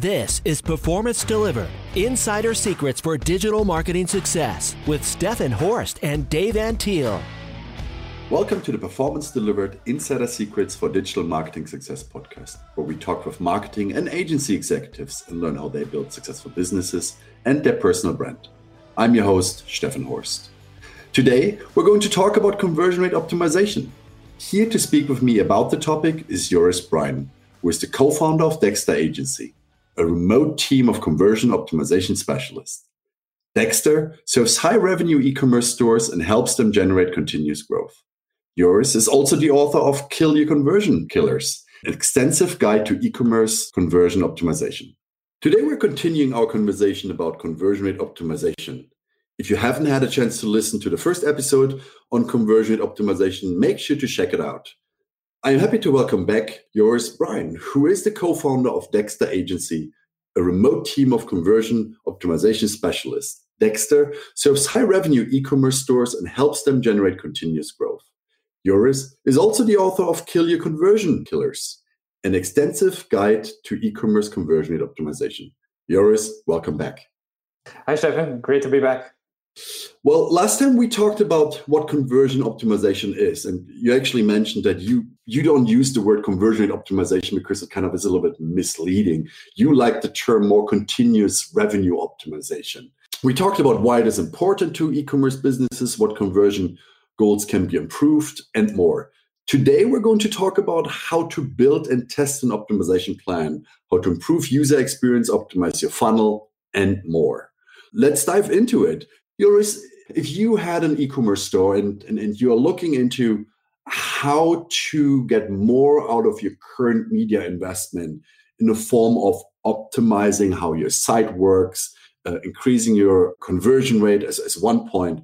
This is Performance Delivered Insider Secrets for Digital Marketing Success with Steffen Horst and Dave Antil. Welcome to the Performance Delivered Insider Secrets for Digital Marketing Success podcast, where we talk with marketing and agency executives and learn how they build successful businesses and their personal brand. I'm your host, Steffen Horst. Today, we're going to talk about conversion rate optimization. Here to speak with me about the topic is Joris Bryon, who is the co founder of Dexter Agency a remote team of conversion optimization specialists. Dexter serves high revenue e commerce stores and helps them generate continuous growth. Joris is also the author of Kill Your Conversion Killers, an extensive guide to e commerce conversion optimization. Today, we're continuing our conversation about conversion rate optimization. If you haven't had a chance to listen to the first episode on conversion rate optimization, make sure to check it out. I'm happy to welcome back Joris Bryon, who is the co-founder of Dexter Agency, a remote team of conversion optimization specialists. Dexter serves high revenue e-commerce stores and helps them generate continuous growth. Joris is also the author of Kill Your Conversion Killers, an extensive guide to e-commerce conversion rate optimization. Joris, welcome back. Hi, Steffen. Great to be back. Well, last time we talked about what conversion optimization is, and you actually mentioned that you you don't use the word conversion rate optimization because it kind of is a little bit misleading. You like the term more continuous revenue optimization. We talked about why it is important to e-commerce businesses, what conversion goals can be improved, and more. Today, we're going to talk about how to build and test an optimization plan, how to improve user experience, optimize your funnel, and more. Let's dive into it. If you had an e-commerce store and, and, and you're looking into how to get more out of your current media investment in the form of optimizing how your site works, uh, increasing your conversion rate as, as one point,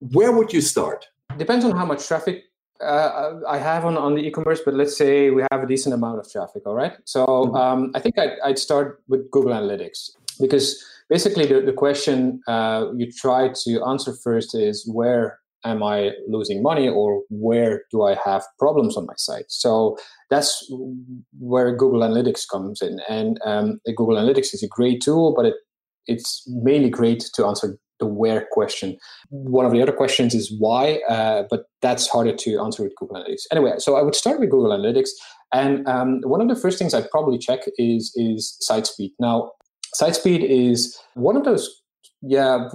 where would you start? Depends on how much traffic uh, I have on, on the e-commerce, but let's say we have a decent amount of traffic. All right. So mm-hmm. um, I think I'd, I'd, start with Google Analytics because basically the, the question uh, you try to answer first is where am I losing money or where do I have problems on my site? So that's where Google Analytics comes in. And um, Google Analytics is a great tool, but it, it's mainly great to answer the where question. One of the other questions is why, uh, but that's harder to answer with Google Analytics. Anyway, so I would start with Google Analytics. And um, one of the first things I'd probably check is, is site speed. Now, Site speed is one of those, yeah,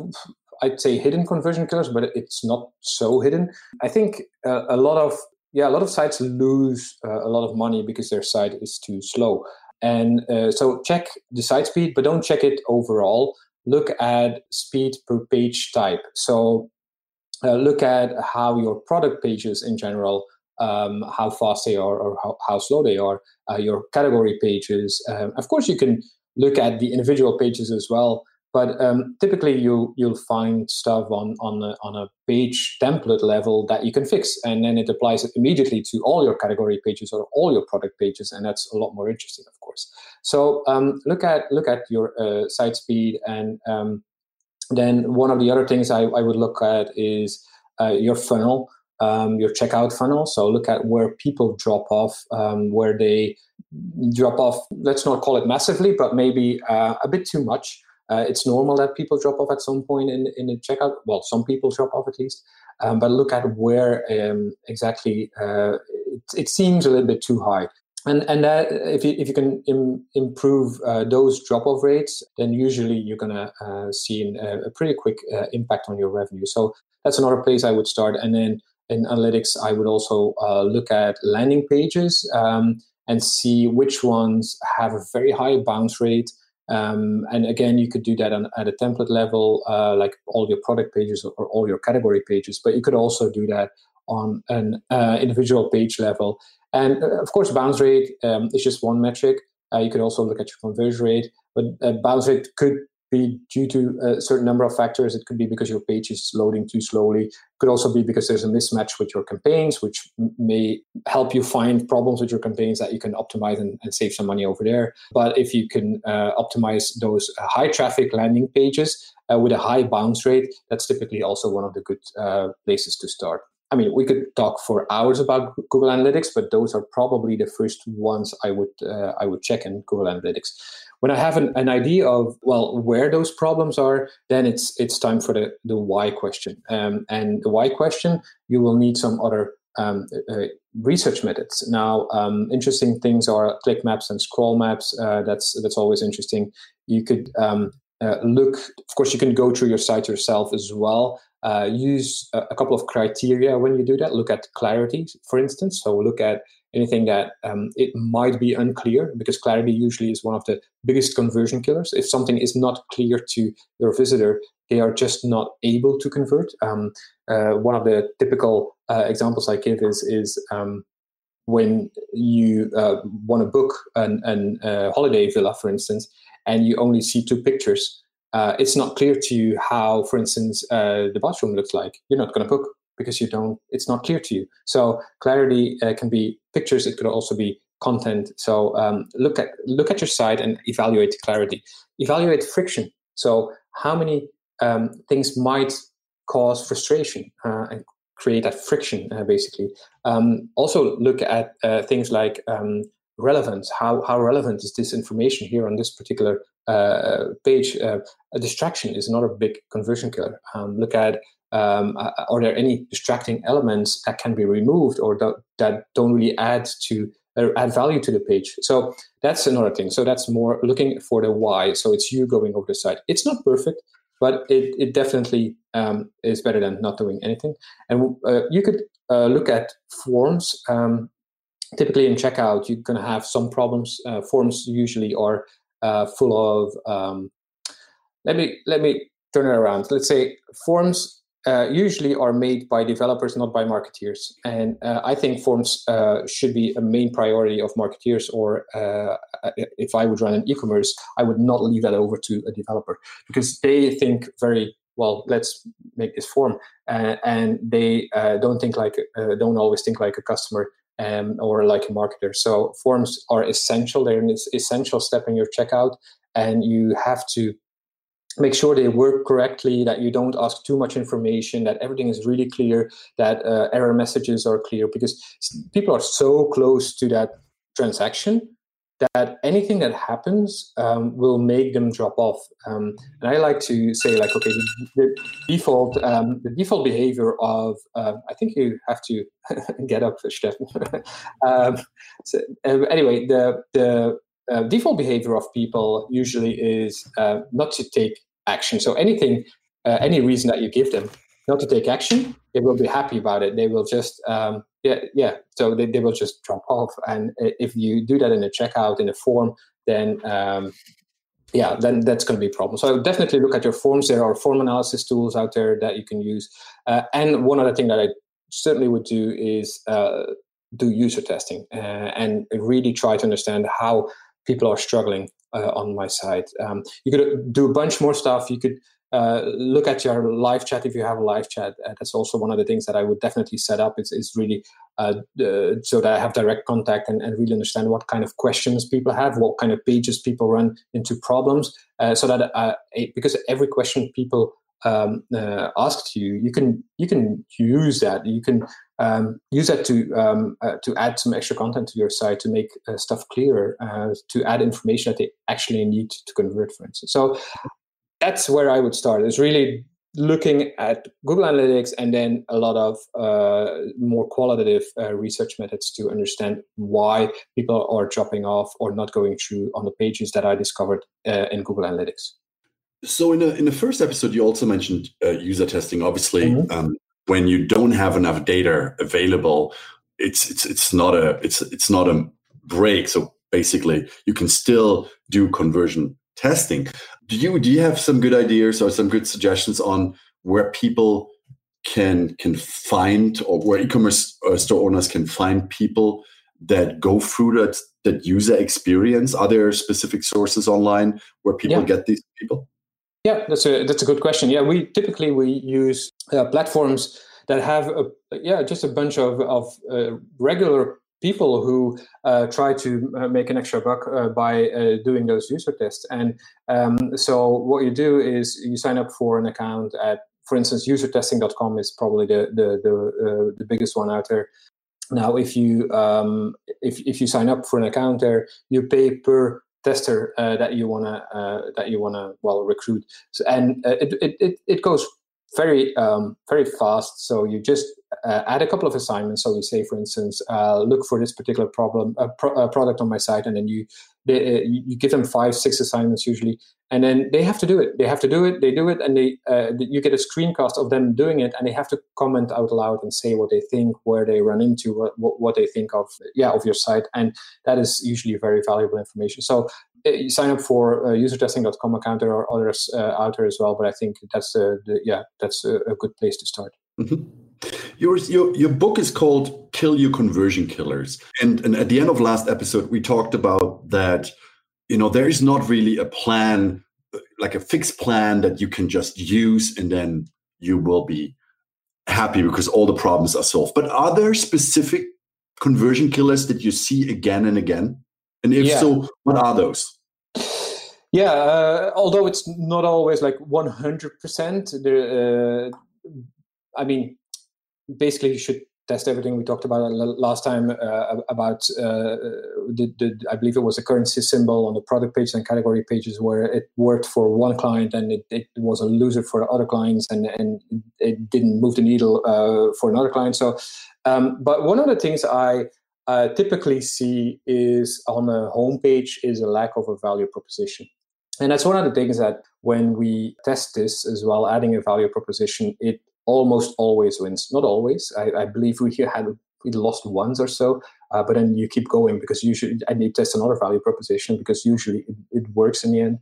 I'd say hidden conversion killers, but it's not so hidden. I think uh, a lot of yeah, a lot of sites lose uh, a lot of money because their site is too slow. And uh, so check the site speed, but don't check it overall. Look at speed per page type. So uh, look at how your product pages in general, um, how fast they are or how, how slow they are, uh, your category pages. Um, of course, you can look at the individual pages as well. But um, typically, you you'll find stuff on on a, on a page template level that you can fix, and then it applies immediately to all your category pages or all your product pages, and that's a lot more interesting, of course. So um, look at look at your uh, site speed, and um, then one of the other things I, I would look at is uh, your funnel um, your checkout funnel. So look at where people drop off, um, where they drop off. Let's not call it massively, but maybe uh, a bit too much. Uh, it's normal that people drop off at some point in in the checkout. Well, some people drop off at least, um, but look at where um, exactly uh, it, it, seems a little bit too high. And and that, if you if you can Im- improve uh, those drop off rates, then usually you're gonna uh, see an, a pretty quick uh, impact on your revenue. So that's another place I would start. And then in analytics, I would also uh, look at landing pages um, and see which ones have a very high bounce rate. Um, and again, you could do that on, at a template level, uh, like all your product pages or all your category pages, but you could also do that on an uh, individual page level. And uh, of course, bounce rate um, is just one metric. Uh, you could also look at your conversion rate, but uh, bounce rate could be due to a certain number of factors. It could be because your page is loading too slowly. It could also be because there's a mismatch with your campaigns, which may help you find problems with your campaigns that you can optimize and, and save some money over there. But if you can uh, optimize those uh, high traffic landing pages uh, with a high bounce rate, that's typically also one of the good uh, places to start. I mean, we could talk for hours about Google Analytics, but those are probably the first ones I would uh, I would check in Google Analytics. When I have an, an idea of well where those problems are, then it's it's time for the the why question. Um, and the why question, you will need some other um, uh, research methods. Now, um, interesting things are click maps and scroll maps. Uh, that's that's always interesting. You could um, uh, look. Of course, you can go through your site yourself as well. Uh, use a, a, couple of criteria when you do that. Look at clarity, for instance. So look at anything that um, it might be unclear because clarity usually is one of the biggest conversion killers. If something is not clear to your visitor, they are just not able to convert. Um, uh, one of the typical uh, examples I give is is um, when you uh, want to book an, an uh, holiday villa, for instance, and you only see two pictures. Uh, it's not clear to you how, for instance, uh, the bathroom looks like. You're not going to book because you don't. It's not clear to you. So clarity can be pictures. It could also be content. So um, look at look at your site and evaluate clarity. Evaluate friction. So how many um, things might cause frustration uh, and create that friction, uh, basically. Um, also, look at uh, things like um, relevance. How, how relevant is this information here on this particular uh, page? Uh, a distraction is another big conversion killer. Um, look at um, are there any distracting elements that can be removed or that, that don't really add to add value to the page. So that's another thing. So that's more looking for the why. So it's you going over the site. It's not perfect but it, it definitely um, is better than not doing anything. And uh, you could uh, look at forms. Um, typically in checkout, you're going to have some problems. Uh, forms usually are uh, full of. Um, let me let me turn it around. Let's say forms uh, usually are made by developers, not by marketeers. And uh, I think forms uh, should be a main priority of marketeers. Or uh, if I would run an e-commerce, I would not leave that over to a developer because they think very well. Let's make this form, uh, and they don't think like don't always think like a customer. Um, or like a marketer. So forms are essential. They're an essential step in your checkout, and you have to make sure they work correctly that you don't ask too much information that everything is really clear that uh, error messages are clear because people are so close to that transaction that anything that happens um, will make them drop off um, and i like to say like okay the, the default um, the default behavior of uh, i think you have to get up Steffen. Um, so, uh, anyway the the uh, default behavior of people usually is uh, not to take action. So anything, uh, any reason that you give them not to take action, they will be happy about it. They will just, um, yeah, yeah. So they, they will just drop off. And if you do that in a checkout in a form, then um, yeah, then that's going to be a problem. So definitely look at your forms. There are form analysis tools out there that you can use. Uh, and one other thing that I certainly would do is uh, do user testing uh, and really try to understand how people are struggling uh, on my site. Um, you could do a bunch more stuff. You could uh, look at your live chat if you have a live chat. Uh, that's also one of the things that I would definitely set up. It's, it's really uh, so that I have direct contact and, and, really understand what kind of questions people have, what kind of pages people run into problems, uh, so that uh, because every question people um, uh, ask to you, you can you can use that. You can um, use that to um, uh, to add some extra content to your site to make uh, stuff clearer, uh, to add information that they actually need to convert, for instance. So that's where I would start. Is really looking at Google Analytics and then a lot of uh, more qualitative uh, research methods to understand why people are dropping off or not going through on the pages that I discovered uh, in Google Analytics. So in the in the first episode, you also mentioned user testing. Obviously, mm-hmm. um, when you don't have enough data available, it's it's it's not a it's it's not a break. So basically, you can still do conversion testing. Do you do you have some good ideas or some good suggestions on where people can can find or where e-commerce uh, store owners can find people that go through that that user experience? Are there specific sources online where people yeah. get these people? Yeah, that's a that's a good question. Yeah, we typically we use uh, platforms that have a, yeah just a bunch of of uh, regular people who uh, try to uh, make an extra buck uh, by uh, doing those user tests. And um, so what you do is you sign up for an account at for instance, usertesting.com is probably the the the, the biggest one out there. Now, if you um, if if you sign up for an account there, you pay per tester uh, that you wanna uh, that you wanna well recruit, so, and uh, it, it it it goes very um, very fast. So you just uh, add a couple of assignments. So you say, for instance, uh, look for this particular problem uh, pro- product on my site, and then you they, you give them five six assignments usually, and then they have to do it they have to do it they do it and they uh, you get a screencast of them doing it and they have to comment out loud and say what they think where they run into what, what they think of yeah of your site and that is usually very valuable information so uh, you sign up for uh, usertesting.com account there are others uh, out there as well but i think that's uh, the, yeah that's a, a, good place to start mm-hmm. Your, your your book is called Kill Your Conversion Killers. And, and at the end of last episode, we talked about that you know there is not really a plan like a fixed plan that you can just use and then you will be happy because all the problems are solved but are there specific conversion killers that you see again and again and if yeah. so what are those yeah uh, although it's not always like 100% there uh, i mean basically you should test everything we talked about last time uh, about uh, the, the, I believe it was a currency symbol on the product pages and category pages where it worked for one client and it, it was a loser for other clients and, and it didn't move the needle uh, for another client. So, um, but one of the things I uh, typically see is on a homepage is a lack of a value proposition. And that's one of the things that when we test this as well, adding a value proposition, it almost always wins. Not always. I, I believe we had we lost once or so, uh, but then you keep going because usually I need to test another value proposition because usually it, it, works in the end.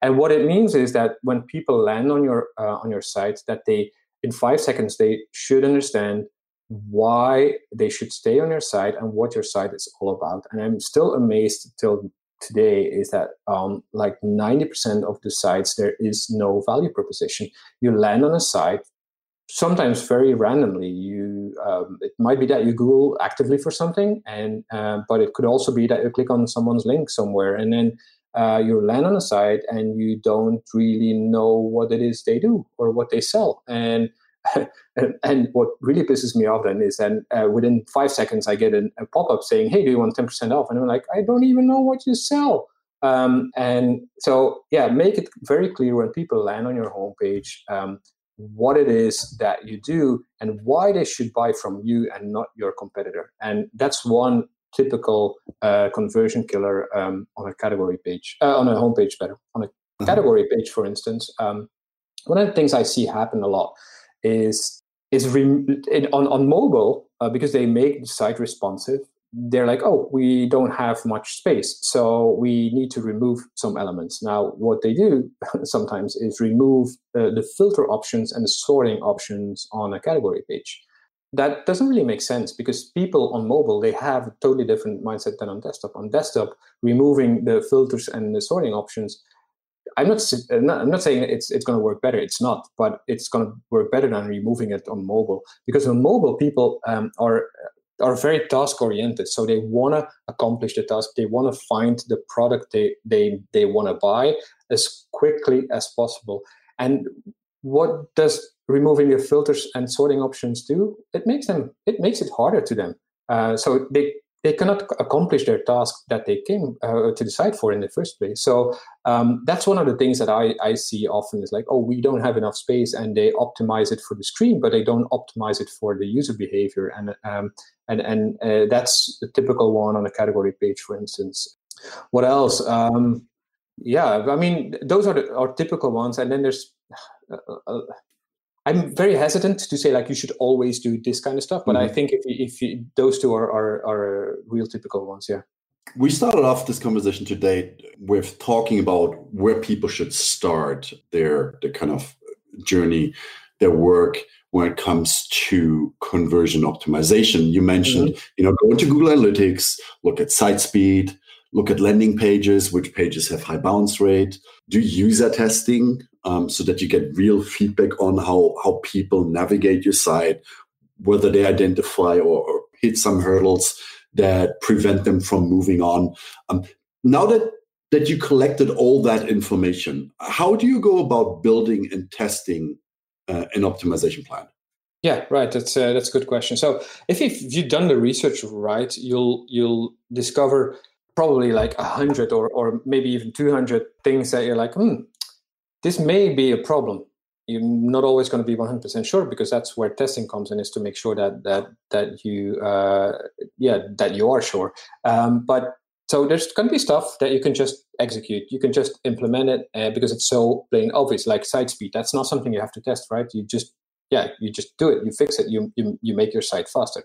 And what it means is that when people land on your uh, on your site, that they in five seconds they should understand why they should stay on your site and what your site is all about. And I'm still amazed till today is that um, like 90% of the sites there is no value proposition. You land on a site sometimes very randomly you um, it might be that you google actively for something and uh, but it could also be that you click on someone's link somewhere and then uh, you land on a site and you don't really know what it is they do or what they sell and and, and what really pisses me off then is then uh, within five seconds i get a, a, pop-up saying hey do you want 10% off and i'm like i don't even know what you sell um, and so yeah make it very clear when people land on your homepage um, what it is that you do and why they should buy from you and not your competitor. And that's one typical uh, conversion killer um, on a category page, uh, on a homepage better. On a mm-hmm. category page, for instance, um, one of the things I see happen a lot is is re- in, on on mobile uh, because they make the site responsive they're like, oh, we don't have much space, so we need to remove some elements. Now, what they do sometimes is remove uh, the filter options and the sorting options on a category page. That doesn't really make sense because people on mobile they have a totally different mindset than on desktop. On desktop, removing the filters and the sorting options I'm not, I'm not saying it's it's going to work better. It's not, but it's going to work better than removing it on mobile. Because on mobile people um, are are very task oriented so they want to accomplish the task they want to find the product they they they want to buy as quickly as possible. And what does removing the filters and sorting options do? It makes them it makes it harder to them. Uh, so they they cannot accomplish their task that they came uh, to decide for in the first place. So um, that's one of the things that I, I see often is like, oh, we don't have enough space, and they optimize it for the screen, but they don't optimize it for the user behavior, and um, and and uh, that's the typical one on a category page, for instance. What else? Um, yeah, I mean, those are the are typical ones, and then there's. Uh, uh I'm very hesitant to say like you should always do this kind of stuff, but mm-hmm. I think if you, if you, those two are, are are real typical ones, yeah. We started off this conversation today with talking about where people should start their their kind of journey, their work when it comes to conversion optimization. You mentioned, mm-hmm. you know, go into Google Analytics, look at site speed, look at landing pages, which pages have high bounce rate, do user testing um, so that you get real feedback on how, how people navigate your site, whether they identify or, or hit some hurdles that prevent them from moving on. Um, now that that you collected all that information, how do you go about building and testing uh, an optimization plan? Yeah, right. That's uh, that's a good question. So if you've, if you've done the research right, you'll you'll discover probably like a hundred or or maybe even two hundred things that you're like, hmm, this may be a problem. You're not always going to be 100% sure because that's where testing comes in is to make sure that that that you uh, yeah that you are sure. Um, but so there's going to be stuff that you can just execute. You can just implement it uh, because it's so plain obvious, like site speed. That's not something you have to test, right? You just yeah, you just do it. You fix it. You you, you make your site faster.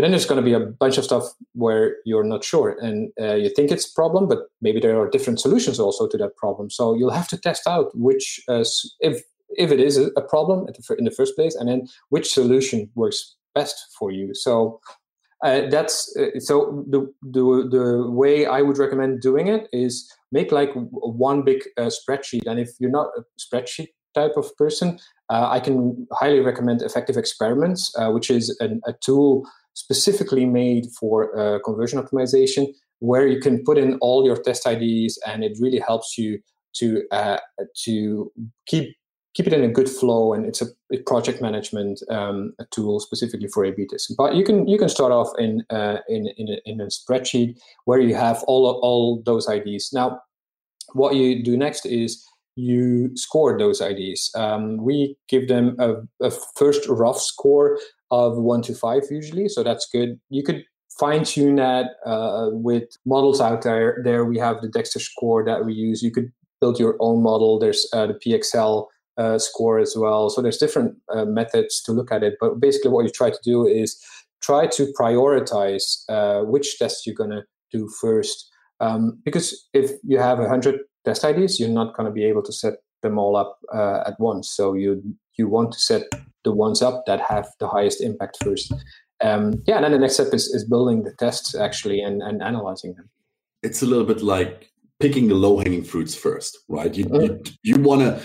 But then there's going to be a bunch of stuff where you're not sure, and uh, you think it's a problem, but maybe there are different solutions also to that problem. So you'll have to test out which, uh, if if it is a problem in the first place, and then which solution works best for you. So uh, that's uh, so the, the the way I would recommend doing it is make like one big uh, spreadsheet, and if you're not a spreadsheet type of person, uh, I can highly recommend Effective Experiments, uh, which is an, a tool specifically made for uh, conversion optimization, where you can put in all your test IDs, and it really helps you to uh, to keep keep it in a good flow. And it's a, project management um, a tool specifically for A/B testing. But you can you can start off in uh, in in a, in a spreadsheet where you have all all those IDs. Now, what you do next is you score those IDs. Um, we give them a, a, first rough score of one to five usually, so that's good. You could fine tune that uh, with models out there. There we have the Dexter score that we use. You could build your own model. There's uh, the PXL uh, score as well. So there's different uh, methods to look at it. But basically, what you try to do is try to prioritize uh, which tests you're going to do first. Um, because if you have 100 test IDs, you're not going to be able to set them all up uh, at once. So you you want to set the ones up that have the highest impact first. Um, yeah, and then the next step is, is building the tests actually and, and analyzing them. It's a little bit like picking the low hanging fruits first, right? You mm-hmm. you, you want to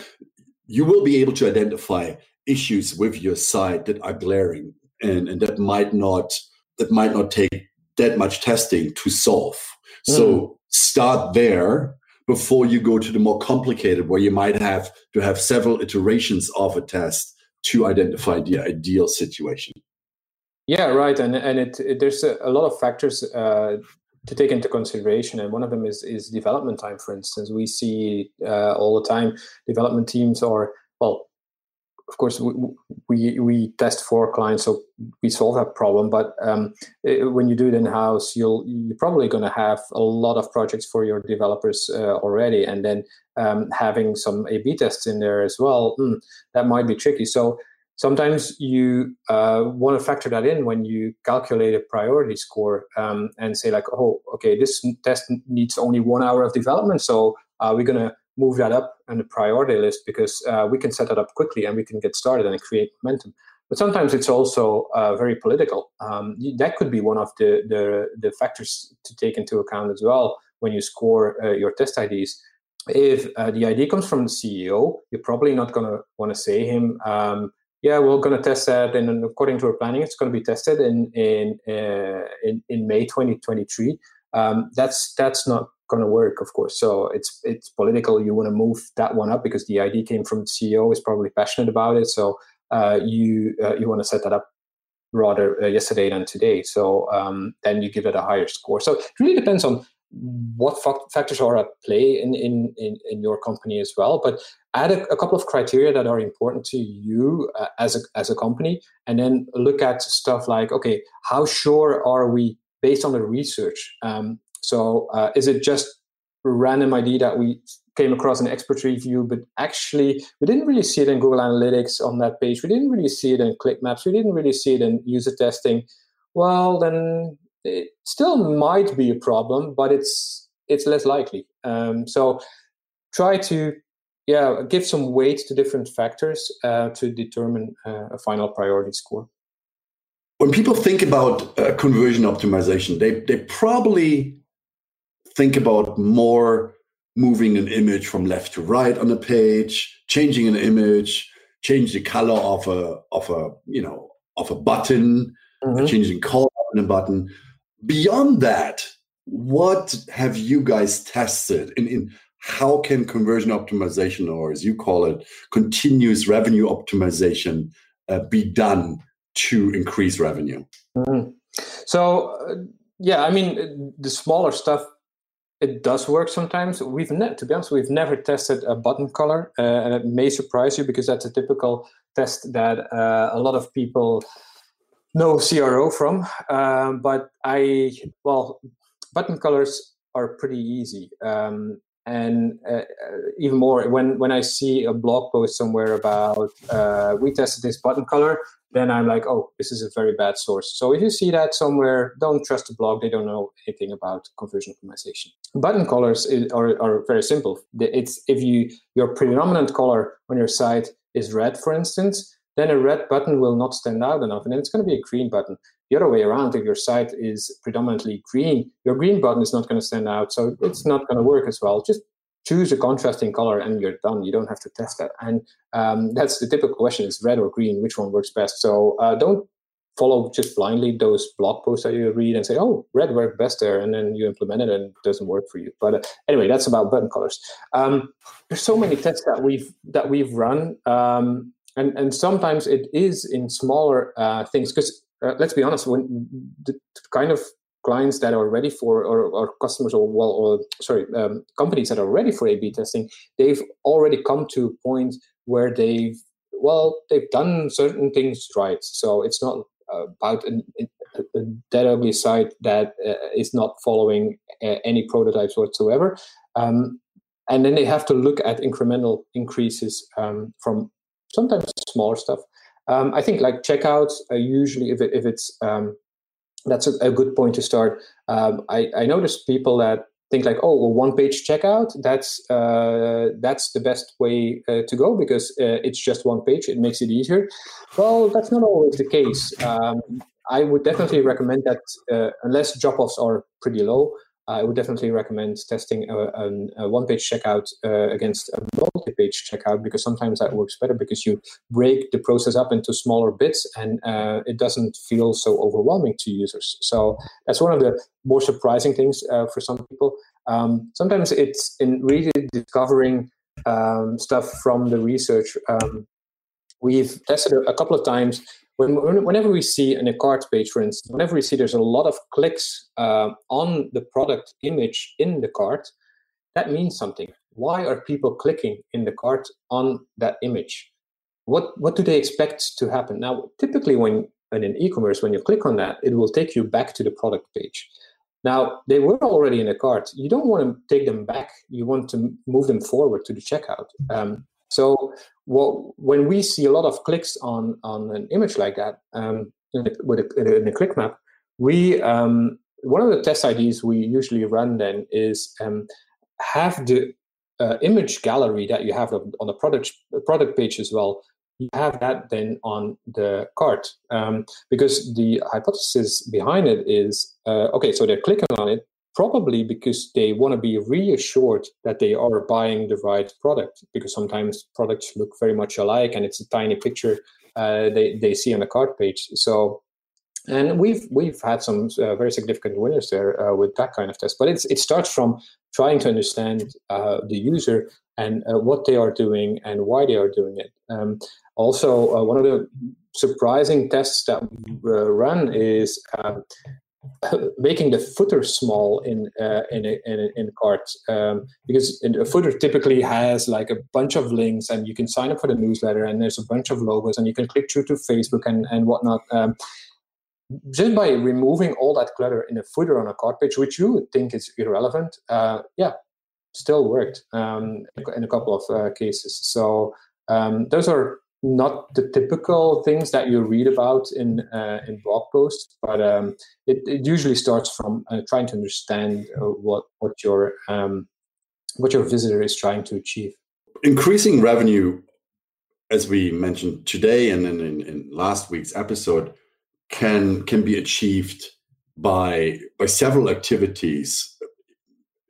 you will be able to identify issues with your site that are glaring and, and that might not that might not take that much testing to solve. Mm-hmm. So start there before you go to the more complicated where you might have to have several iterations of a test to identify the ideal situation. Yeah right and and it, it there's a, a, lot of factors uh, to take into consideration and one of them is is development time for instance. We see uh, all the time development teams are well of course we, we, test for clients so we solve that problem. But um, when you do it in house you'll you're probably going to have a lot of projects for your developers uh, already. And then um, having some a b tests in there as well mm, that might be tricky. So sometimes you uh, want to factor that in when you calculate a priority score um, and say like oh okay this test needs only one hour of development so uh, we're going to move that up on the priority list because uh, we can set that up quickly and we can get started and create momentum. But sometimes it's also uh, very political. Um, that could be one of the, the, the factors to take into account as well when you score uh, your test IDs. If uh, the ID comes from the CEO, you're probably not going to want to say him. Um, yeah, we're going to test that, and according to our planning, it's going to be tested in in uh, in, in May 2023. Um, that's that's not going to work, of course. So it's it's political. You want to move that one up because the ID came from the CEO, is probably passionate about it. So uh, you uh, you want to set that up rather uh, yesterday than today. So um, then you give it a higher score. So it really depends on what factors are at play in, in, in, in, your company as well. But add a, a couple of criteria that are important to you uh, as, a, as a company, and then look at stuff like, okay, how sure are we based on the research? Um, so uh, is it just random ID that we came across in expert review, but actually we didn't really see it in Google Analytics on that page. We didn't really see it in click maps. We didn't really see it in user testing. Well, then it still might be a problem, but it's it's less likely. Um, so try to yeah give some weight to different factors uh, to determine uh, a final priority score. When people think about uh, conversion optimization, they they probably think about more moving an image from left to right on a page, changing an image, change the color of a of a you know of a button, mm-hmm. changing color on a button. Beyond that, what have you guys tested? In, in how can conversion optimization, or as you call it, continuous revenue optimization, uh, be done to increase revenue? Mm-hmm. So, uh, yeah, I mean, the smaller stuff it does work sometimes. We've ne- to be honest, we've never tested a button color, uh, and it may surprise you because that's a typical test that uh, a lot of people know CRO from. Um, but I, well, button colors are pretty easy. Um, and uh, uh, even more when when I see a blog post somewhere about uh, we tested this button color, then I'm like, oh, this is a very bad source. So if you see that somewhere, don't trust the blog; they don't know anything about conversion optimization. Button colors is, are are very simple. It's if you your predominant color on your site is red, for instance, then a red button will not stand out enough, and then it's going to be a green button. The other way around, if your site is predominantly green, your green button is not going to stand out, so it's not going to work as well. Just choose a contrasting color and you're done. You don't have to test that. And um, that's the typical question: is red or green? Which one works best? So uh, don't follow just blindly those blog posts that you read and say, "Oh, red worked best there," and then you implement it and it doesn't work for you. But uh, anyway, that's about button colors. Um, there's so many tests that we've that we've run. Um, and and sometimes it is in smaller uh, things because uh, let's be honest when the kind of clients that are ready for or, or customers or well or sorry um, companies that are ready for a b testing they've already come to a point where they've well they've done certain things right. So it's not about an, a dead ugly site that uh, is not following uh, any prototypes whatsoever. Um, and then they have to look at incremental increases um, from sometimes smaller stuff. Um, I think like checkouts usually if it, if it's um, that's a, a, good point to start. Um, I, I notice people that think like oh well, one page checkout that's uh, that's the best way uh, to go because uh, it's just one page it makes it easier. Well, that's not always the case. Um, I would definitely recommend that uh, unless drop offs are pretty low, I would definitely recommend testing a, a, a one-page checkout uh, against a multi-page checkout because sometimes that works better because you break the process up into smaller bits and uh, it doesn't feel so overwhelming to users. So that's one of the more surprising things uh, for some people. Um, sometimes it's in really discovering um, stuff from the research. Um, we've tested a, a couple of times whenever we see in a cart page, for instance, whenever we see there's a lot of clicks uh, on the product image in the cart, that means something. Why are people clicking in the cart on that image? What what do they expect to happen? Now, typically, when in e-commerce, when you click on that, it will take you back to the product page. Now, they were already in the cart. You don't want to take them back. You want to move them forward to the checkout. Um, so when we see a lot of clicks on on an image like that um, in, a, with a, in a click map, we um, one of the test IDs we usually run then is um, have the uh, image gallery that you have on the product product page as well. You have that then on the cart um, because the hypothesis behind it is uh, okay. So they're clicking on it, probably because they want to be reassured that they are buying the right product because sometimes products look very much alike and it's a tiny picture uh, they, they see on the cart page. So and we've we've had some uh, very significant winners there uh, with that kind of test but it's it starts from trying to understand uh, the user and uh, what they are doing and why they are doing it. Um, also uh, one of the surprising tests that we run is making the footer small in uh, in a, in, a, in cart um, because a footer typically has like a bunch of links and you can sign up for the newsletter and there's a bunch of logos and you can click through to Facebook and and whatnot. Um, just by removing all that clutter in a footer on a cart page, which you would think is irrelevant, uh, yeah, still worked um, in a couple of uh, cases. So um, those are not the typical things that you read about in uh, in blog posts, but um, it, it, usually starts from uh, trying to understand uh, what what your um, what your visitor is trying to achieve. Increasing revenue, as we mentioned today and in, in, in last week's episode, can can be achieved by by several activities,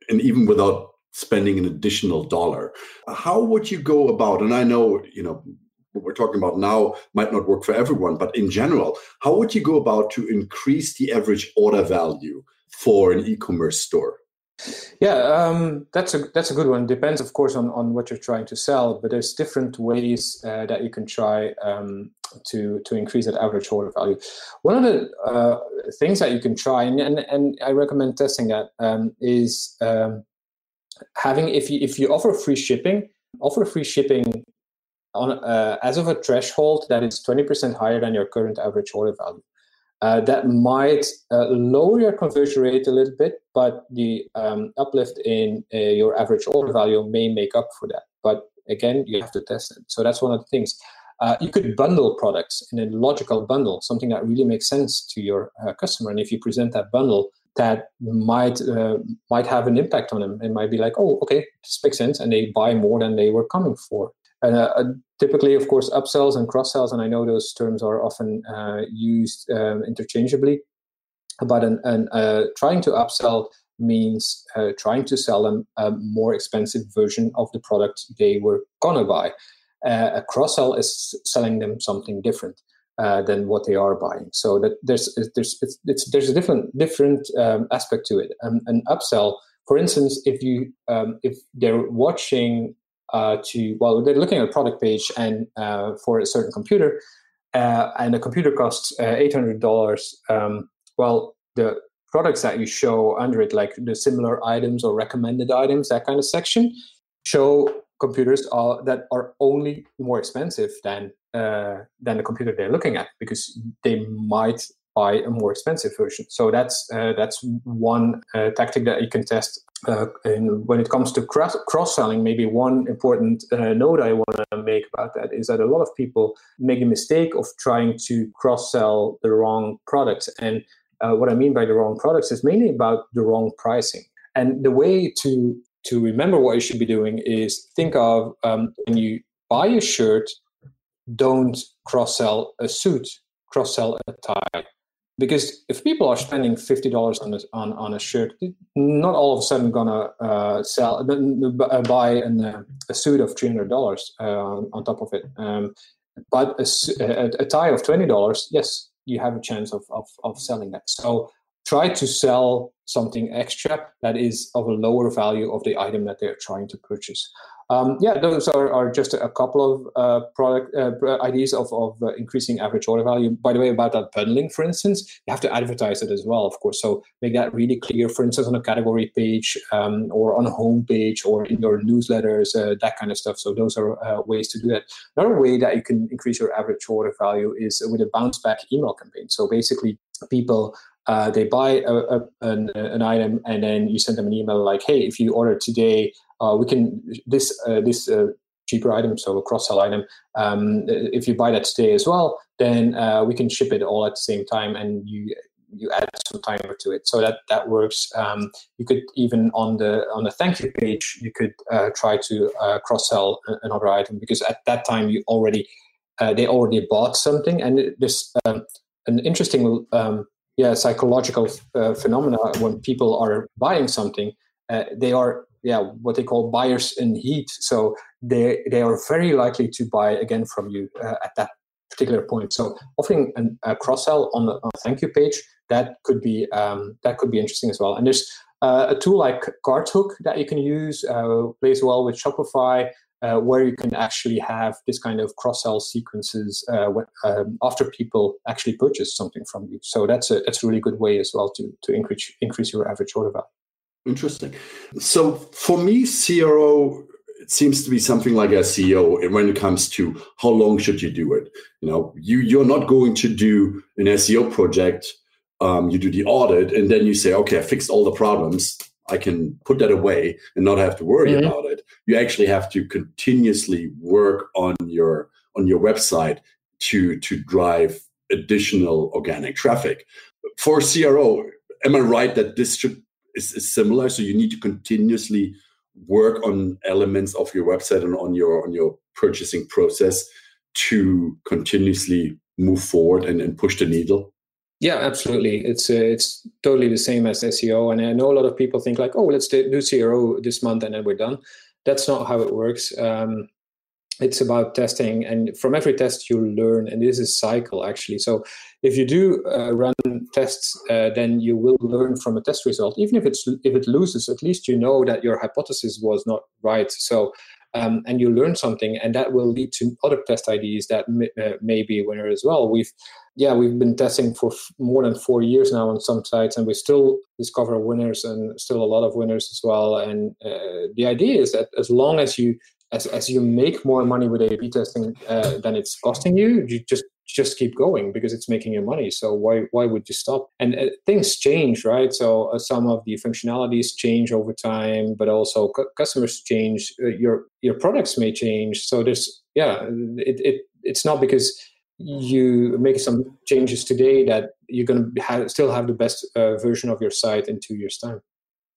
and even without spending an additional dollar. How would you go about? And I know you know what we're talking about now might not work for everyone, but in general, how would you go about to increase the average order value for an e-commerce store? Yeah, um, that's a that's a good one. Depends, of course, on, on what you're trying to sell, but there's different ways uh, that you can try um, to to increase that average order value. One of the uh, things that you can try, and, and, and I recommend testing that, um, is um, having if you if you offer free shipping, offer free shipping on uh, as of a threshold that is twenty percent higher than your current average order value. Uh, that might uh, lower your conversion rate a little bit, but the um, uplift in uh, your average order value may make up for that. But again, you have to test it. So that's one of the things. Uh, you could bundle products in a logical bundle, something that really makes sense to your uh, customer. And if you present that bundle, that might uh, might have an impact on them. It might be like, oh, okay, this makes sense, and they buy more than they were coming for. Uh, uh, typically, of course, upsells and cross sells, and I know those terms are often uh, used um, interchangeably. But an, an, uh, trying to upsell means uh, trying to sell them a more expensive version of the product they were gonna buy. Uh, a cross sell is selling them something different. than what they are buying, so that there's there's it's, it's there's a different different um, aspect to it. Um, an upsell, for instance, if you um, if they're watching uh, to well they're looking at a product page and uh, for a certain computer uh, and the computer costs uh, $800 um, well the products that you show under it like the similar items or recommended items that kind of section show computers are, that are only more expensive than uh, than the computer they're looking at because they might buy a more expensive version. So that's uh, that's one uh, tactic that you can test. Uh, when it comes to cross selling, maybe one important uh, note I want to make about that is that a lot of people make a mistake of trying to cross sell the wrong products. And uh, what I mean by the wrong products is mainly about the wrong pricing. And the way to to remember what you should be doing is think of um, when you buy a shirt, don't cross sell a suit, cross sell a tie because if people are spending fifty dollars on a, on on a shirt, not all of a sudden gonna uh, sell uh, buy an, uh, a suit of three hundred dollars uh, on top of it. Um, but a, a, a, tie of twenty dollars, yes, you have a chance of, of of selling that. So try to sell something extra that is of a lower value of the item that they're trying to purchase. Um, yeah, those are, are just a couple of uh, product uh, ideas of, of uh, increasing average order value. By the way, about that bundling, for instance, you have to advertise it as well, of course. So make that really clear, for instance, on a category page um, or on a home page or in your newsletters, uh, that kind of stuff. So those are uh, ways to do that. Another way that you can increase your average order value is with a bounce back email campaign. So basically, people uh, they buy a, a, an, an, item and then you send them an email like hey if you order today uh, we can this uh, this uh, cheaper item, so a cross sell item. Um, if you buy that today as well, then uh, we can ship it all at the same time, and you you add some timer to it, so that that works. Um, you could even on the on the thank you page, you could uh, try to uh, cross sell another item because at that time you already they already bought something, and there's um, an interesting um, yeah psychological phenomena when people are buying something. they are yeah what they call buyers in heat so they they are very likely to buy again from you uh, at that particular point so offering an, a cross sell on, on a thank you page that could be um, that could be interesting as well and there's uh, a tool like CartHook that you can use uh, plays well with Shopify uh, where you can actually have this kind of cross-sell sequences uh, when, um, after people actually purchase something from you. So that's a that's a really good way as well to to increase increase your average order value. Interesting. So for me, CRO it seems to be something like SEO when it comes to how long should you do it. You know, you you're not going to do an SEO project. Um, you do the audit and then you say, okay, I fixed all the problems. I can put that away and not have to worry mm-hmm. about it. You actually have to continuously work on your on your website to to drive additional organic traffic. For CRO, am I right that this should is, is similar. So you need to continuously work on elements of your website and on your on your purchasing process to continuously move forward and, and push the needle. Yeah, absolutely. It's uh, it's totally the same as SEO, and I know a lot of people think like, oh, let's do CRO this month and then we're done. That's not how it works. Um, it's about testing and from every test you learn and this is cycle actually. So if you do uh, run tests uh, then you will learn from a test result. Even if it's if it loses at least you know that your hypothesis was not right. So um, and you learn something and that will lead to other test ideas that may, uh, may be a winner as well. We've yeah we've been testing for f- more than four years now on some sites and we still discover winners and still a lot of winners as well. And uh, the idea is that as long as you as, as you make more money with A/B testing uh, than it's costing you, you just just keep going because it's making you money. So why why would you stop? And uh, things change, right? So uh, some of the functionalities change over time, but also cu- customers change. Uh, your your products may change. So there's yeah, it, it it's not because you make some changes today that you're going to have, still have the best uh, version of your site in two years time.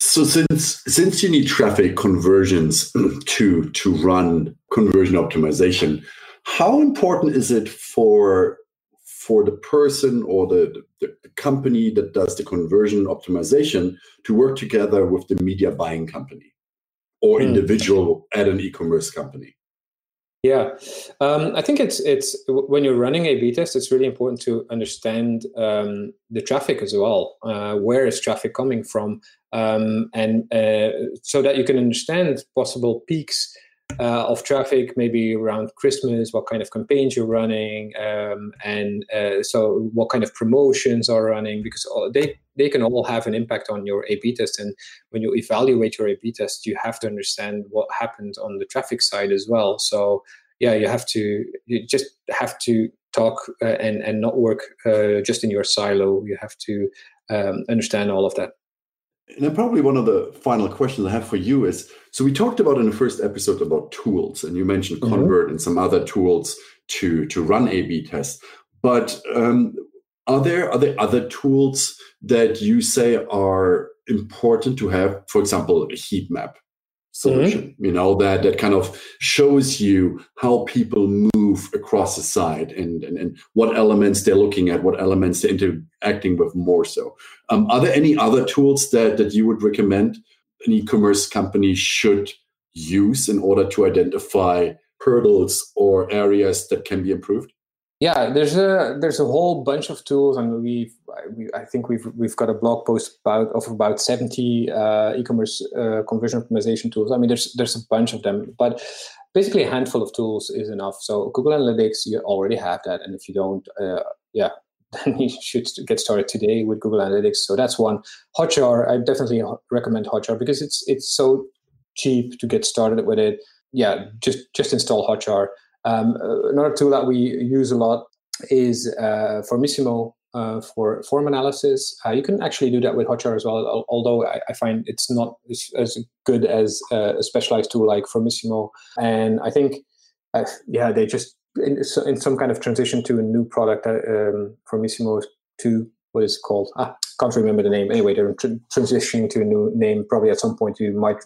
So since since you need traffic conversions to to run conversion optimization, how important is it for for the person or the, the, the company that does the conversion optimization to work together with the media buying company or hmm. individual at an e-commerce company? Yeah, um, I think it's it's when you're running A/B test, it's really important to understand um, the traffic as well. Uh, where is traffic coming from, um, and uh, so that you can understand possible peaks uh, of traffic, maybe around Christmas, what kind of campaigns you're running, um, and uh, so what kind of promotions are running, because they they can all have an impact on your A/B test. And when you evaluate your A/B test, you have to understand what happened on the traffic side as well. So yeah, you have to you just have to talk uh, and and not work uh, just in your silo. You have to um, understand all of that. And then probably one of the final questions I have for you is so we talked about in the first episode about tools, and you mentioned mm-hmm. Convert and some other tools to to run A/B tests. But um, are there are there other tools that you say are important to have? For example, a heat map solution mm-hmm. you know that that kind of shows you how people move across the site and, and and what elements they're looking at what elements they're interacting with more so um, are there any other tools that that you would recommend an e-commerce company should use in order to identify hurdles or areas that can be improved yeah, there's a there's a whole bunch of tools, and we've we, I think we've we've got a blog post about of about seventy uh, e-commerce uh, conversion optimization tools. I mean, there's there's a bunch of them, but basically a handful of tools is enough. So Google Analytics, you already have that, and if you don't, uh, yeah, then you should get started today with Google Analytics. So that's one. Hotjar, I definitely recommend Hotjar because it's it's so cheap to get started with it. Yeah, just just install Hotjar um, another tool that we use a lot is uh, Formisimo uh, for form analysis. Uh, you can actually do that with Hotjar as well, although I, I find it's not as, as good as uh, a specialized tool like Formisimo. And I think, uh, yeah, they just in, in, some kind of transition to a new product, uh, um, Formisimo to what is called? Ah, can't remember the name. Anyway, they're tr- transitioning to a new name. Probably at some point you might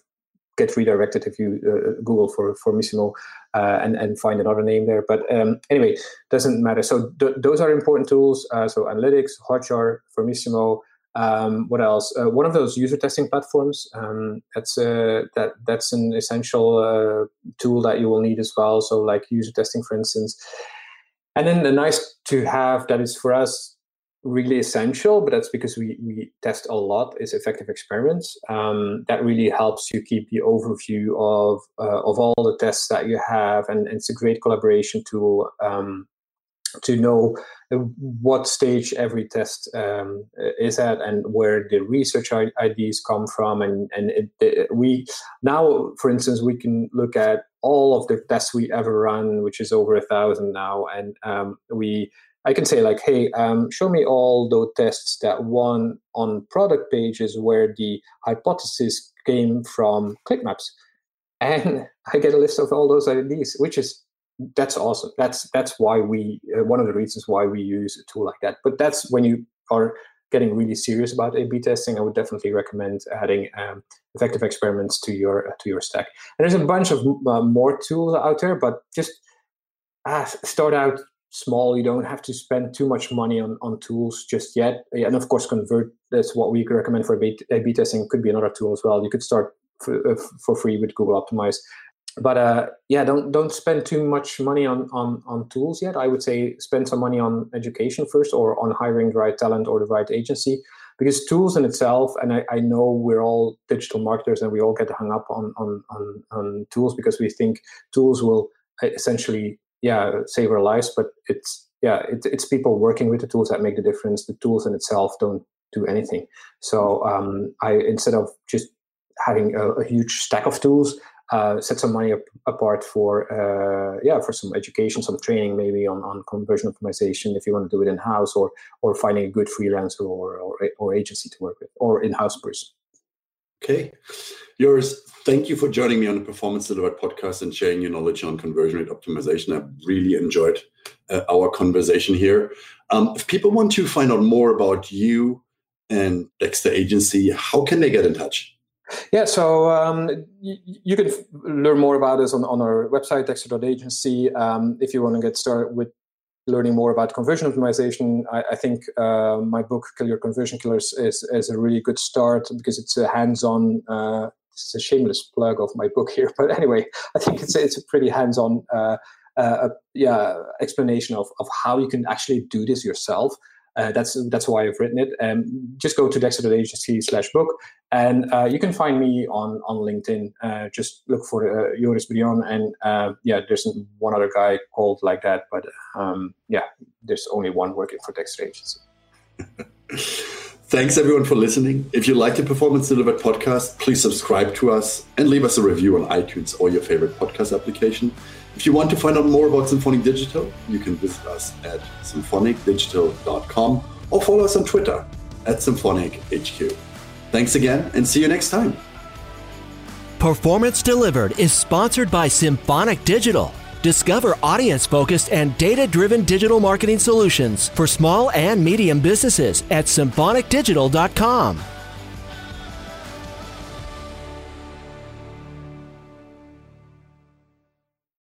get redirected if you uh, Google for Formisimo uh, and and find another name there. But um, anyway, doesn't matter. So th- those are important tools. Uh, so Analytics, Hotjar, Formisimo. Um, what else? Uh, one of those user testing platforms. Um, that's uh, that that's an essential uh, tool that you will need as well. So like user testing, for instance. And then the nice to have that is for us really essential, but that's because we, we test a lot, is effective experiments. Um, that really helps you keep the overview of, uh, of all the tests that you have, and, and it's a great collaboration tool um, to know what stage every test um, is at and where the research ideas come from. And, and it, it, we now, for instance, we can look at all of the tests we ever run, which is over a thousand now, and um, we I can say like, hey, um, show me all those tests that won on product pages where the hypothesis came from click maps, and I get a list of all those IDs, which is that's awesome. That's that's why we uh, one of the reasons why we use a tool like that. But that's when you are getting really serious about A/B testing. I would definitely recommend adding um, effective experiments to your uh, to your stack. And there's a bunch of uh, more tools out there, but just uh, start out small. You don't have to spend too much money on, on tools just yet. And of course, Convert, that's what we recommend for A-B testing, could be another tool as well. You could start for, uh, for free with Google Optimize. but uh, yeah, don't don't spend too much money on, on on tools yet. I would say spend some money on education first, or on hiring the right talent or the right agency, because tools in itself. And I, I know we're all digital marketers, and we all get hung up on on on, on tools because we think tools will essentially yeah save our lives, but it's yeah it, it's people working with the tools that make the difference. The tools in itself don't do anything. So um, I instead of just having a, a huge stack of tools uh, set some money up, apart for uh, yeah for some education, some training maybe on, on conversion optimization if you want to do it in house or or finding a good freelancer or, or, or agency to work with or in house person. Okay, Joris, thank you for joining me on the Performance Delivered podcast and sharing your knowledge on conversion rate optimization. I really enjoyed uh, our conversation here. Um, if people want to find out more about you and Dexter Agency, how can they get in touch? Yeah, so um, y- you can f- learn more about us on, on our website, Dexter.agency. Um, if you want to get started with learning more about conversion optimization, I, I think uh, my book, Kill Your Conversion Killers, is, is a really good start because it's a hands on, uh, it's a shameless plug of my book here. But anyway, I think it's, it's a pretty hands on uh, uh, yeah, explanation of, of how you can actually do this yourself. Uh, that's that's why I've written it. Um, just go to dexter.agency slash book, and uh, you can find me on on LinkedIn. Uh, just look for uh, Joris Bryon, and uh, yeah, there's one other guy called like that, but um, yeah, there's only one working for Dexter Agency. Thanks everyone for listening. If you like the Performance Delivered podcast, please subscribe to us and leave us a review on iTunes or your favorite podcast application. If you want to find out more about Symphonic Digital, you can visit us at symphonicdigital.com or follow us on Twitter at SymphonicHQ. Thanks again and see you next time. Performance Delivered is sponsored by Symphonic Digital. Discover audience focused and data driven digital marketing solutions for small and medium businesses at symphonicdigital.com.